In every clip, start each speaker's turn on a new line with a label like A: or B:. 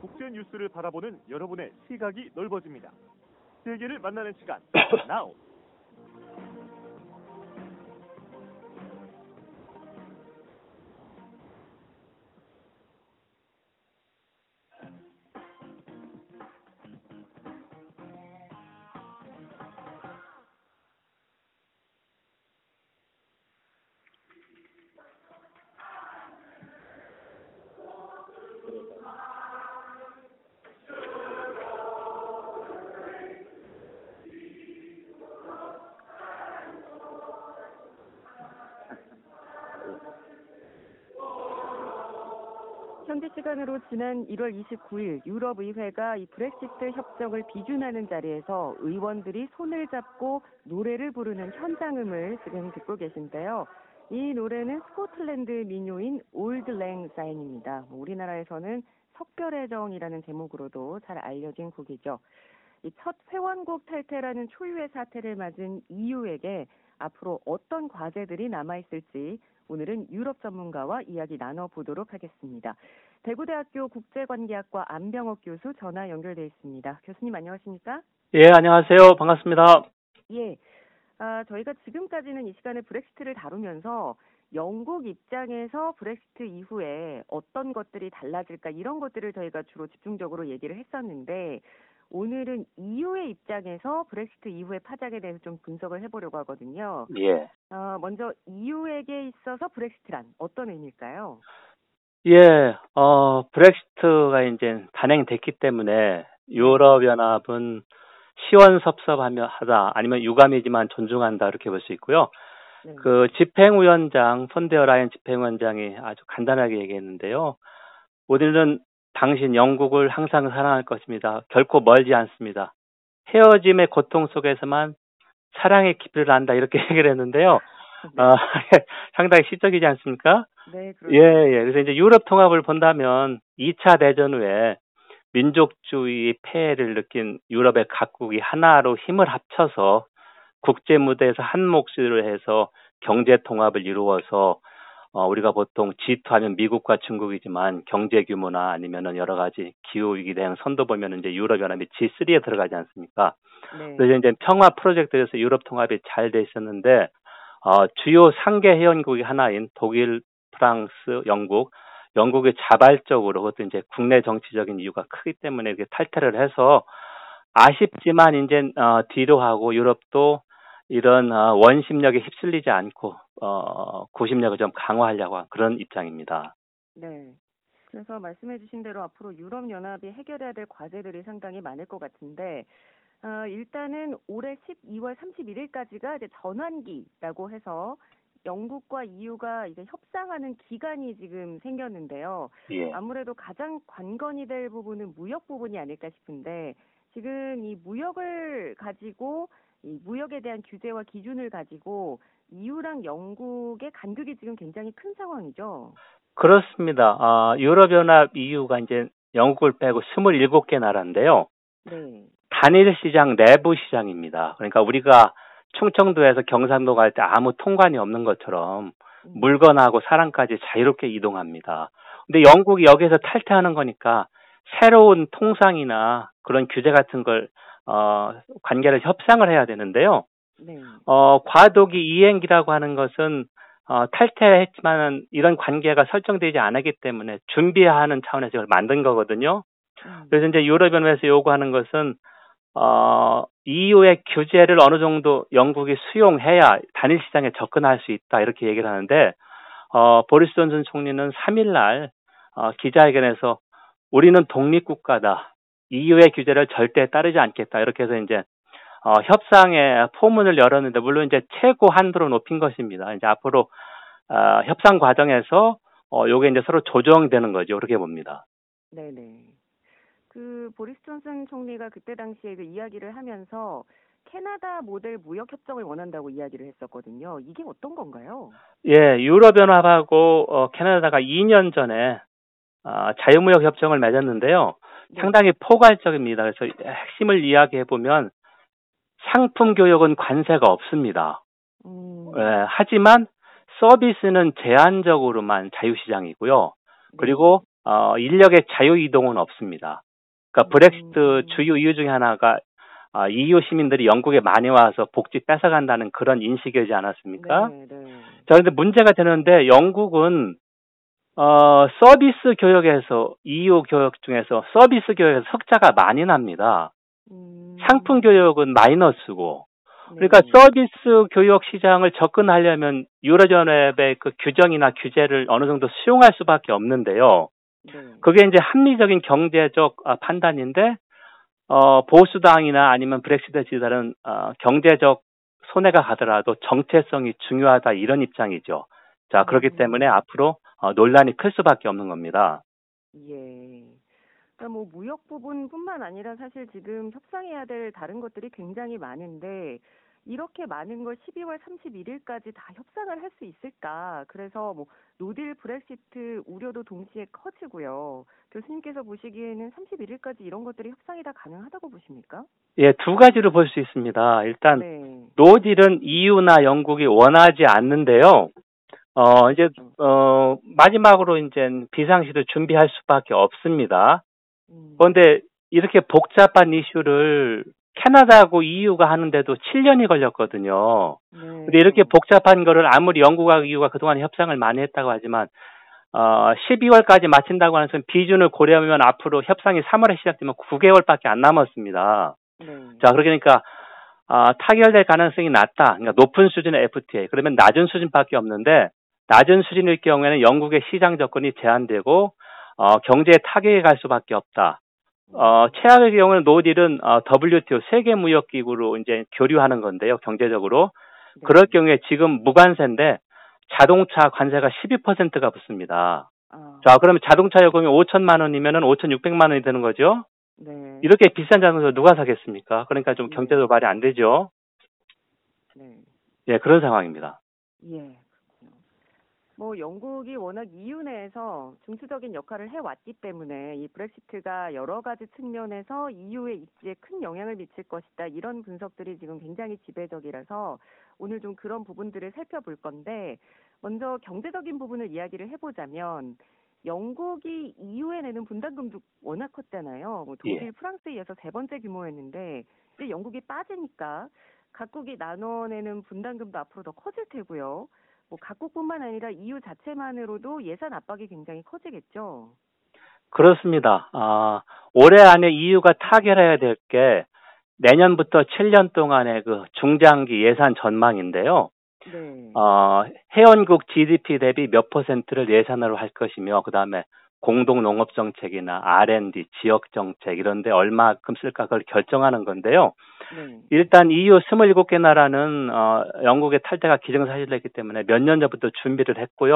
A: 국제 뉴스를 바라보는 여러분의 시각이 넓어집니다. 세계를 만나는 시간, now.
B: 현지 시간으로 지난 1월 29일 유럽 의회가 이 브렉시트 협정을 비준하는 자리에서 의원들이 손을 잡고 노래를 부르는 현장음을 지금 듣고 계신데요. 이 노래는 스코틀랜드 민요인 올드 랭 사인입니다. 뭐 우리나라에서는 석별의 정이라는 제목으로도 잘 알려진 곡이죠. 이첫 회원국 탈퇴라는 초유의 사태를 맞은 EU에게 앞으로 어떤 과제들이 남아있을지 오늘은 유럽 전문가와 이야기 나눠보도록 하겠습니다. 대구대학교 국제관계학과 안병옥 교수 전화 연결돼 있습니다. 교수님 안녕하십니까?
C: 예, 안녕하세요. 반갑습니다.
B: 예. 아, 저희가 지금까지는 이 시간에 브렉시트를 다루면서 영국 입장에서 브렉시트 이후에 어떤 것들이 달라질까 이런 것들을 저희가 주로 집중적으로 얘기를 했었는데 오늘은 EU의 입장에서 브렉시트 이후의 파장에 대해서 좀 분석을 해보려고 하거든요.
C: 예.
B: 어, 먼저 EU에게 있어서 브렉시트란 어떤 의미일까요?
C: 예, 어, 브렉시트가 이제 단행됐기 때문에 유럽 연합은 시원섭섭하며 하다 아니면 유감이지만 존중한다 이렇게 볼 수 있고요.
B: 네.
C: 그 집행위원장 폰 데어 라인 집행위원장이 아주 간단하게 얘기했는데요. 우리는 당신 영국을 항상 사랑할 것입니다. 결코 멀지 않습니다. 헤어짐의 고통 속에서만 사랑의 깊이를 안다 이렇게 얘기를 했는데요.
B: 네.
C: 어, 상당히 시적이지 않습니까?
B: 네,
C: 예,
B: 그렇죠.
C: 예. 그래서 이제 유럽 통합을 본다면 2차 대전 후에 민족주의 폐해를 느낀 유럽의 각국이 하나로 힘을 합쳐서 국제 무대에서 한 몫을 해서 경제 통합을 이루어서 어, 우리가 보통 G2 하면 미국과 중국이지만 경제 규모나 아니면은 여러 가지 기후 위기 대응 선도 보면 이제 유럽 연합이 G3에 들어가지 않습니까?
B: 네.
C: 그래서 이제 평화 프로젝트에서 유럽 통합이 잘 돼 있었는데 어, 주요 상계 회원국이 하나인 독일, 프랑스, 영국, 영국이 자발적으로 그것도 이제 국내 정치적인 이유가 크기 때문에 이렇게 탈퇴를 해서 아쉽지만 이제 어, 뒤로 하고 유럽도 이런 어, 원심력에 휩쓸리지 않고 어, 구심력을 좀 강화하려고 한 그런 입장입니다.
B: 네. 그래서 말씀해주신 대로 앞으로 유럽 연합이 해결해야 될 과제들이 상당히 많을 것 같은데 어, 일단은 올해 12월 31일까지가 이제 전환기라고 해서 영국과 EU가 이제 협상하는 기간이 지금 생겼는데요.
C: 예.
B: 아무래도 가장 관건이 될 부분은 무역 부분이 아닐까 싶은데 지금 이 무역을 가지고 이 무역에 대한 규제와 기준을 가지고 EU랑 영국의 간극이 지금 굉장히 큰 상황이죠.
C: 그렇습니다. 아, 유럽연합 EU가 이제 영국을 빼고 27개 나라인데요.
B: 네.
C: 단일 시장 내부 시장입니다. 그러니까 우리가 충청도에서 경상도 갈 때 아무 통관이 없는 것처럼
B: 음.
C: 물건하고 사람까지 자유롭게 이동합니다. 근데 영국이 여기서 탈퇴하는 거니까 새로운 통상이나 그런 규제 같은 걸 어, 관계를 협상을 해야 되는데요.
B: 네.
C: 어, 과도기 이행기라고 하는 것은 어, 탈퇴했지만 이런 관계가 설정되지 않았기 때문에 준비하는 차원에서 이걸 만든 거거든요.
B: 음.
C: 그래서 이제 유럽연합에서 요구하는 것은 어, EU의 규제를 어느 정도 영국이 수용해야 단일 시장에 접근할 수 있다 이렇게 얘기를 하는데 어, 보리스 존슨 총리는 3일 날 어, 기자회견에서 우리는 독립 국가다. EU의 규제를 절대 따르지 않겠다. 이렇게 해서 이제 어, 협상의 포문을 열었는데 물론 이제 최고 한도로 높인 것입니다. 이제 앞으로 어, 협상 과정에서 어, 요게 이제 서로 조정되는 거죠. 그렇게 봅니다.
B: 네네. 그 보리스 존슨 총리가 그때 당시에 그 이야기를 하면서 캐나다 모델 무역 협정을 원한다고 이야기를 했었거든요. 이게 어떤 건가요?
C: 예, 유럽 연합하고 어, 캐나다가 2년 전에 어, 자유무역 협정을 맺었는데요.
B: 네.
C: 상당히 포괄적입니다. 그래서 핵심을 이야기해 보면 상품 교역은 관세가 없습니다.
B: 음,
C: 예, 하지만 서비스는 제한적으로만 자유시장이고요.
B: 네.
C: 그리고 어, 인력의 자유 이동은 없습니다. 그러니까 브렉시트
B: 음.
C: 주요 이유 중에 하나가 아, EU 시민들이 영국에 많이 와서 복지 뺏어간다는 그런 인식이지 않았습니까?
B: 네, 네.
C: 자, 근데 문제가 되는데 영국은 어, 서비스 교육에서 EU 교육 중에서 서비스 교육에서 석자가 많이 납니다.
B: 음.
C: 상품 교육은 마이너스고 그러니까
B: 네.
C: 서비스 교육 시장을 접근하려면 유로존앱의 그 규정이나 규제를 어느 정도 수용할 수밖에 없는데요.
B: 네.
C: 그게 이제 합리적인 경제적 아, 판단인데 어, 보수당이나 아니면 브렉시트 지지자는 어, 경제적 손해가 가더라도 정체성이 중요하다 이런 입장이죠. 자 그렇기
B: 음.
C: 때문에 앞으로 어, 논란이 클 수밖에 없는 겁니다.
B: 예. 그러니까 뭐 무역 부분뿐만 아니라 사실 지금 협상해야 될 다른 것들이 굉장히 많은데 이렇게 많은 걸 12월 31일까지 다 협상을 할 수 있을까? 그래서 뭐 노딜 브렉시트 우려도 동시에 커지고요. 교수님께서 보시기에는 31일까지 이런 것들이 협상이 다 가능하다고 보십니까?
C: 예, 두 가지로 볼 수 있습니다. 일단
B: 네.
C: 노딜은 EU나 영국이 원하지 않는데요. 어, 이제, 어, 마지막으로 이제 비상시를 준비할 수밖에 없습니다.
B: 음.
C: 그런데 이렇게 복잡한 이슈를 캐나다하고 EU가 하는데도 7년이 걸렸거든요.
B: 네.
C: 근데 이렇게 복잡한 거를 아무리 영국과 EU가 그동안 협상을 많이 했다고 하지만, 어, 12월까지 마친다고 하는 것은 비준을 고려하면 앞으로 협상이 3월에 시작되면 9개월밖에 안 남았습니다.
B: 네.
C: 자, 그러니까 아, 타결될 가능성이 낮다. 그러니까 높은 수준의 FTA. 그러면 낮은 수준밖에 없는데 낮은 수준일 경우에는 영국의 시장 접근이 제한되고 어, 경제에 타격이 갈 수밖에 없다. 어, 최악의 경우는 노딜은 어, WTO 세계 무역 기구로 이제 교류하는 건데요. 경제적으로.
B: 네.
C: 그럴 경우에 지금 무관세인데 자동차 관세가 12%가 붙습니다.
B: 아,
C: 자, 그러면 자동차 요금이 5천만 원이면은 5,600만 원이 되는 거죠.
B: 네.
C: 이렇게 비싼 자동차 누가 사겠습니까? 그러니까 좀
B: 네.
C: 경제도 말이 안 되죠.
B: 네.
C: 예, 그런 상황입니다.
B: 예. 뭐 영국이 워낙 EU 내에서 중추적인 역할을 해왔기 때문에 이 브렉시트가 여러 가지 측면에서 EU의 입지에 큰 영향을 미칠 것이다 이런 분석들이 지금 굉장히 지배적이라서 오늘 좀 그런 부분들을 살펴볼 건데 먼저 경제적인 부분을 이야기를 해보자면 영국이 EU에 내는 분담금도 워낙 컸잖아요. 뭐 독일,
C: 예.
B: 프랑스에 이어서 세 번째 규모였는데 이제 영국이 빠지니까 각국이 나눠내는 분담금도 앞으로 더 커질 테고요. 뭐 각국뿐만 아니라 EU 자체만으로도 예산 압박이 굉장히 커지겠죠.
C: 그렇습니다. 아, 올해 안에 EU가 타결해야 될 게 내년부터 7년 동안의 그 중장기 예산 전망인데요.
B: 네.
C: 어, 회원국 GDP 대비 몇 퍼센트를 예산으로 할 것이며, 그 다음에 공동 농업 정책이나 R&D, 지역 정책 이런 데 얼마큼 쓸까 그걸 결정하는 건데요.
B: 네.
C: 일단 EU 27개 나라는 어, 영국의 탈퇴가 기정사실이기 때문에 몇 년 전부터 준비를 했고요.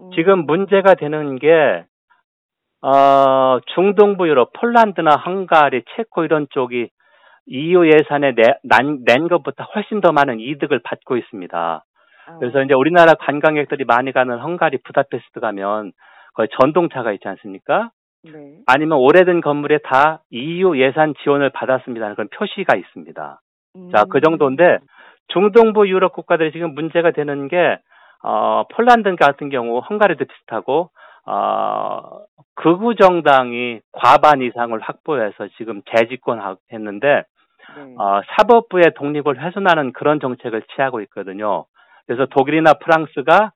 B: 음,
C: 지금 문제가 되는 게 어, 중동부 유럽, 폴란드나 헝가리, 체코 이런 쪽이 EU 예산에 내, 난, 낸 것보다 훨씬 더 많은 이득을 받고 있습니다.
B: 아,
C: 그래서 이제 우리나라 관광객들이 많이 가는 헝가리 부다페스트 가면 거의 전동차가 있지 않습니까?
B: 네.
C: 아니면 오래된 건물에 다 EU 예산 지원을 받았습니다는 그런 표시가 있습니다. 자, 그
B: 음,
C: 정도인데 중동부 유럽 국가들이 지금 문제가 되는 게 어, 폴란드 같은 경우 헝가리도 비슷하고 어, 극우 정당이 과반 이상을 확보해서 지금 재집권했는데
B: 네.
C: 어, 사법부의 독립을 훼손하는 그런 정책을 취하고 있거든요. 그래서 독일이나 프랑스가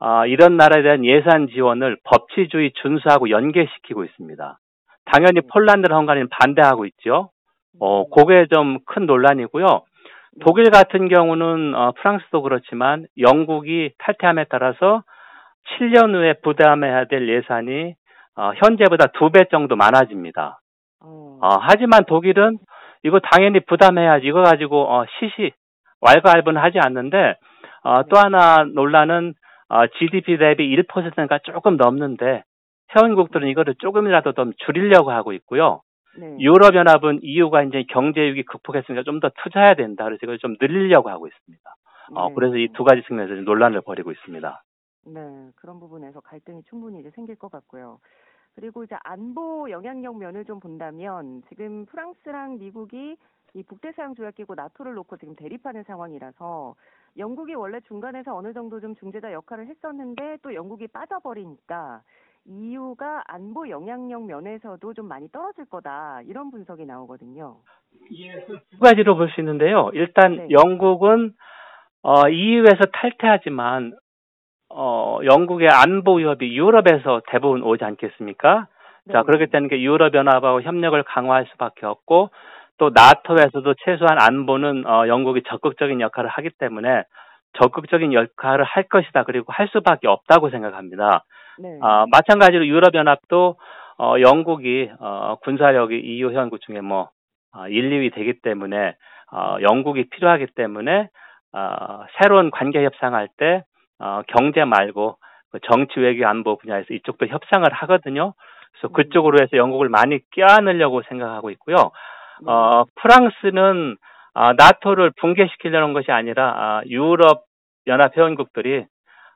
C: 어, 이런 나라에 대한 예산 지원을 법치주의 준수하고 연계시키고 있습니다. 당연히 폴란드나 헝가리는 반대하고 있죠. 어, 그게 좀 큰 논란이고요. 독일 같은 경우는 어, 프랑스도 그렇지만 영국이 탈퇴함에 따라서 7년 후에 부담해야 될 예산이 어, 현재보다 두 배 정도 많아집니다.
B: 어,
C: 어, 하지만 독일은 이거 당연히 부담해야지 이거 가지고 어, 시시 왈가왈부는 하지 않는데 어, 또 하나 논란은 어, GDP 대비 1%가 조금 넘는데 회원국들은 이거를 조금이라도 좀 줄이려고 하고 있고요.
B: 네.
C: 유럽연합은 EU가 이제 경제 위기 극복했으니까 좀 더 투자해야 된다. 그래서 이걸 좀 늘리려고 하고 있습니다. 어,
B: 네.
C: 그래서 이 두 가지 측면에서 논란을 벌이고 있습니다.
B: 네, 그런 부분에서 갈등이 충분히 이제 생길 것 같고요. 그리고 이제 안보 영향력 면을 좀 본다면 지금 프랑스랑 미국이 이 북대서양 조약 기구 나토를 놓고 지금 대립하는 상황이라서 영국이 원래 중간에서 어느 정도 좀 중재자 역할을 했었는데 또 영국이 빠져버리니까 EU가 안보 영향력 면에서도 좀 많이 떨어질 거다 이런 분석이 나오거든요.
C: 두 가지로 볼 수 있는데요. 일단
B: 네.
C: 영국은 어, EU에서 탈퇴하지만 어, 영국의 안보 위협이 유럽에서 대부분 오지 않겠습니까? 자,
B: 네.
C: 그렇기 때문에 유럽 연합하고 협력을 강화할 수밖에 없고 또 나토에서도 최소한 안보는 어, 영국이 적극적인 역할을 하기 때문에 적극적인 역할을 할 것이다. 그리고 할 수밖에 없다고 생각합니다.
B: 네.
C: 아, 마찬가지로 유럽연합도 어, 영국이 어, 군사력이 EU 회원국 중에 뭐 어, 1, 2위 되기 때문에 어, 영국이 필요하기 때문에 어, 새로운 관계 협상할 때 어, 경제 말고 그 정치 외교 안보 분야에서 이쪽도 협상을 하거든요. 그래서
B: 음.
C: 그쪽으로 해서 영국을 많이 껴안으려고 생각하고 있고요.
B: 네.
C: 어, 프랑스는 아, 나토를 붕괴시키려는 것이 아니라 아, 유럽 연합 회원국들이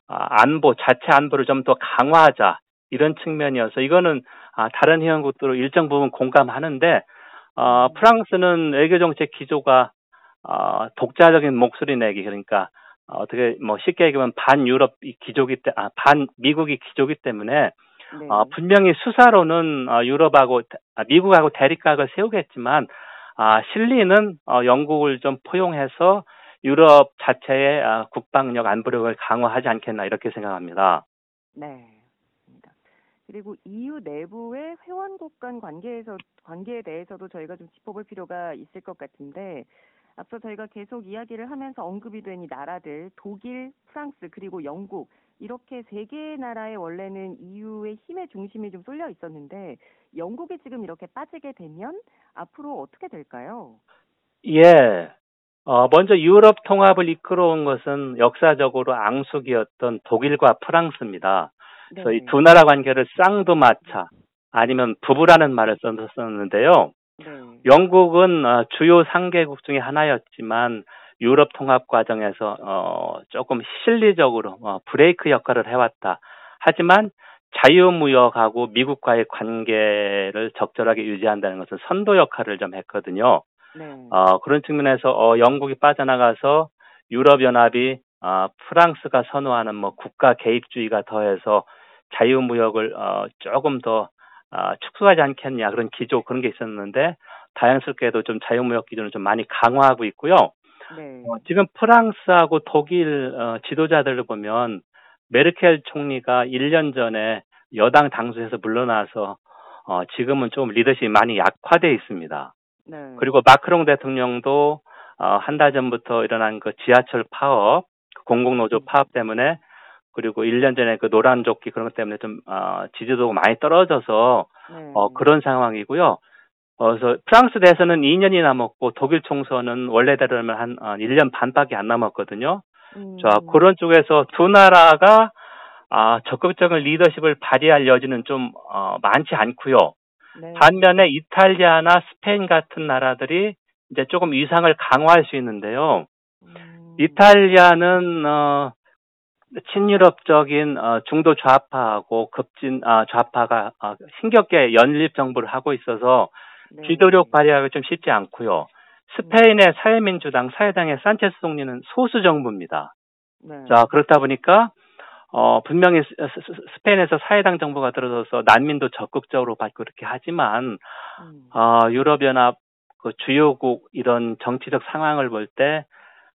C: 아, 안보 자체 안보를 좀 더 강화하자 이런 측면이어서 이거는 아, 다른 회원국들로 일정 부분 공감하는데 어,
B: 음.
C: 프랑스는 외교 정책 기조가 어, 독자적인 목소리 내기 그러니까 어, 어떻게 뭐 쉽게 얘기하면 반 유럽 기조기 때, 아, 반 미국이 기조기 때문에
B: 네.
C: 어, 분명히 수사로는 어, 유럽하고 아, 미국하고 대립각을 세우겠지만 아, 실리는 어, 영국을 좀 포용해서 유럽 자체의 아, 국방력 안보력을 강화하지 않겠나 이렇게 생각합니다.
B: 네. 그리고 EU 내부의 회원국 간 관계에서 관계에 대해서도 저희가 좀 짚어볼 필요가 있을 것 같은데 앞서 저희가 계속 이야기를 하면서 언급이 된 이 나라들 독일, 프랑스 그리고 영국 이렇게 세 개의 나라의 원래는 EU의 힘의 중심이 좀 쏠려 있었는데 영국이 지금 이렇게 빠지게 되면 앞으로 어떻게 될까요?
C: 예. 어, 먼저 유럽 통합을 이끌어온 것은 역사적으로 앙숙이었던 독일과 프랑스입니다. 그래서 이 두 나라 관계를 쌍두마차 아니면 부부라는 말을 썼었는데요.
B: 네.
C: 영국은 어, 주요 상계국 중에 하나였지만 유럽 통합 과정에서 어, 조금 실리적으로 어, 브레이크 역할을 해왔다. 하지만 자유무역하고 미국과의 관계를 적절하게 유지한다는 것은 선도 역할을 좀 했거든요.
B: 네.
C: 어, 그런 측면에서 어, 영국이 빠져나가서 유럽연합이 어, 프랑스가 선호하는 뭐 국가 개입주의가 더해서 자유무역을 어, 조금 더 어, 축소하지 않겠냐 그런 기조 그런 게 있었는데 다양스럽게도 좀 자유무역 기준을 좀 많이 강화하고 있고요.
B: 네.
C: 어, 지금 프랑스하고 독일 어, 지도자들을 보면 메르켈 총리가 1년 전에 여당 당수에서 물러나서 어, 지금은 좀 리더십이 많이 약화돼 있습니다.
B: 네.
C: 그리고 마크롱 대통령도 어, 한 달 전부터 일어난 그 지하철 파업, 그 공공노조 파업 때문에 그리고 1년 전에 그 노란 조끼 그런 것 때문에 좀 어, 지지도가 많이 떨어져서
B: 네.
C: 어, 그런 상황이고요. 어, 그래서 프랑스 대선은 2년이 남았고 독일 총선은 원래대로면 한 어, 1년 반밖에 안 남았거든요.
B: 음.
C: 자, 그런 쪽에서 두 나라가 아, 적극적인 리더십을 발휘할 여지는 좀 어, 많지 않고요.
B: 네.
C: 반면에 이탈리아나 스페인 같은 나라들이 이제 조금 위상을 강화할 수 있는데요.
B: 음.
C: 이탈리아는 어, 친유럽적인 어, 중도 좌파하고 급진 아, 좌파가 어, 힘겹게 연립 정부를 하고 있어서
B: 네.
C: 지도력 발휘하기 좀 쉽지 않고요. 스페인의 사회민주당, 사회당의 산체스 총리는 소수 정부입니다.
B: 네.
C: 자 그렇다 보니까 어, 분명히 스- 스페인에서 사회당 정부가 들어서서 난민도 적극적으로 받고 그렇게 하지만
B: 음.
C: 어, 유럽연합 그 주요국 이런 정치적 상황을 볼때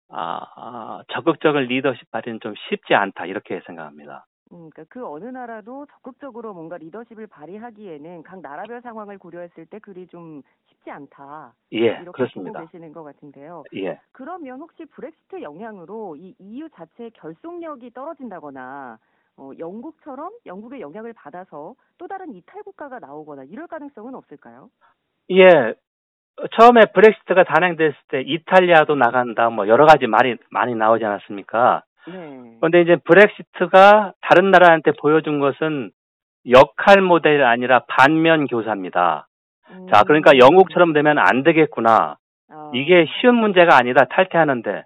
C: 아, 아, 적극적인 리더십 발휘는 좀 쉽지 않다 이렇게 생각합니다.
B: 음, 그러니까 그 어느 나라도 적극적으로 뭔가 리더십을 발휘하기에는 각 나라별 상황을 고려했을 때 그리 좀 쉽지 않다.
C: 예,
B: 이렇게
C: 그렇습니다.
B: 보고 계시는 것 같은데요.
C: 예.
B: 그러면 혹시 브렉시트 영향으로 이 EU 자체의 결속력이 떨어진다거나 어, 영국처럼 영국의 영향을 받아서 또 다른 이탈 국가가 나오거나 이럴 가능성은 없을까요?
C: 예. 처음에 브렉시트가 단행됐을 때 이탈리아도 나간다 뭐 여러 가지 말이 많이 나오지 않았습니까?
B: 네.
C: 그런데 이제 브렉시트가 다른 나라한테 보여준 것은 역할 모델이 아니라 반면 교사입니다.
B: 음.
C: 자, 그러니까 영국처럼 되면 안 되겠구나.
B: 아,
C: 이게 쉬운 문제가 아니다. 탈퇴하는데.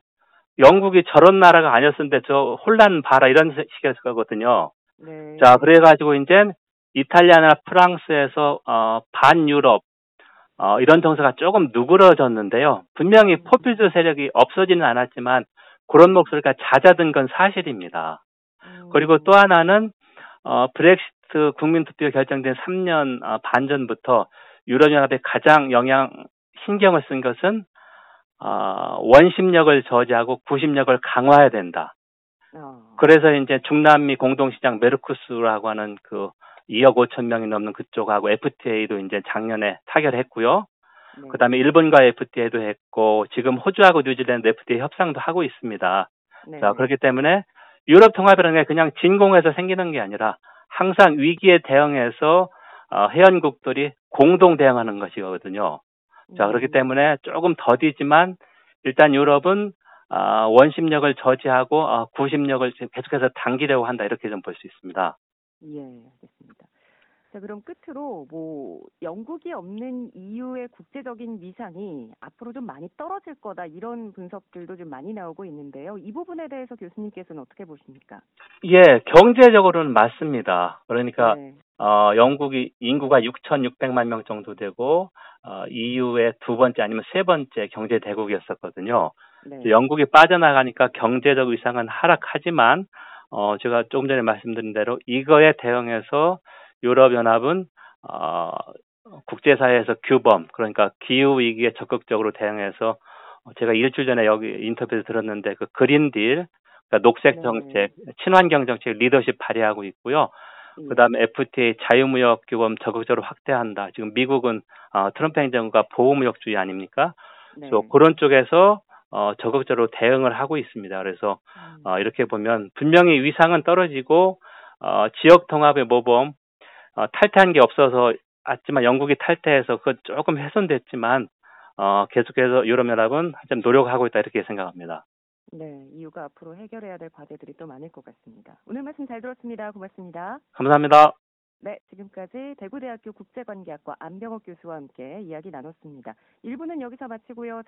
C: 영국이 저런 나라가 아니었는데 저 혼란 봐라 이런 식의 거거든요.
B: 네.
C: 자, 그래가지고 이제 이탈리아나 프랑스에서 어, 반유럽 어, 이런 정서가 조금 누그러졌는데요. 분명히
B: 음.
C: 포퓰리스 세력이 없어지는 않았지만 그런 목소리가 잦아든 건 사실입니다.
B: 음.
C: 그리고 또 하나는 어, 브렉시트 국민투표 결정된 3년 어, 반 전부터 유럽연합에 가장 영향 신경을 쓴 것은 어, 원심력을 저지하고 구심력을 강화해야 된다.
B: 어.
C: 그래서 이제 중남미 공동시장 메르쿠스라고 하는 그 2억 5천 명이 넘는 그쪽하고 FTA도 이제 작년에 타결했고요.
B: 네.
C: 그다음에 일본과 FTA도 했고 지금 호주하고 뉴질랜드 FTA 협상도 하고 있습니다.
B: 네.
C: 자, 그렇기 때문에 유럽 통합이라는 게 그냥 진공해서 생기는 게 아니라 항상 위기에 대응해서 어, 회원국들이 공동 대응하는 것이거든요. 자,
B: 음.
C: 그렇기 때문에 조금 더디지만 일단 유럽은 아, 원심력을 저지하고 아, 구심력을 계속해서 당기려고 한다 이렇게 좀 볼 수 있습니다.
B: 예, 알겠습니다. 자, 그럼 끝으로 뭐 영국이 없는 EU의 국제적인 위상이 앞으로 좀 많이 떨어질 거다 이런 분석들도 좀 많이 나오고 있는데요. 이 부분에 대해서 교수님께서는 어떻게 보십니까?
C: 예, 경제적으로는 맞습니다. 그러니까
B: 네.
C: 어, 영국이 인구가 6,600만 명 정도 되고 어, EU의 두 번째 아니면 세 번째 경제 대국이었었거든요.
B: 네.
C: 영국이 빠져나가니까 경제적 위상은 하락하지만 어, 제가 조금 전에 말씀드린 대로 이거에 대응해서 유럽연합은 어, 국제사회에서 규범 그러니까 기후 위기에 적극적으로 대응해서 어, 제가 일주일 전에 여기 인터뷰를 들었는데 그 그린딜 그러니까 녹색
B: 네.
C: 정책, 친환경 정책 리더십 발휘하고 있고요.
B: 예.
C: 그다음에 FTA 자유무역 규범 적극적으로 확대한다. 지금 미국은 어, 트럼프 행정부가 보호무역주의 아닙니까?
B: 네.
C: 그래서 그런 쪽에서 어, 적극적으로 대응을 하고 있습니다. 그래서
B: 음.
C: 어, 이렇게 보면 분명히 위상은 떨어지고 어, 지역 통합의 모범 어, 탈퇴한 게 없어서 하지만 영국이 탈퇴해서 그 조금 훼손됐지만 어, 계속해서 유럽 연합은 좀 노력하고 있다 이렇게 생각합니다.
B: 네, 이유가 앞으로 해결해야 될 과제들이 또 많을 것 같습니다. 오늘 말씀 잘 들었습니다. 고맙습니다.
C: 감사합니다.
B: 네, 지금까지 대구대학교 국제관계학과 안병옥 교수와 함께 이야기 나눴습니다. 1부는 여기서 마치고요.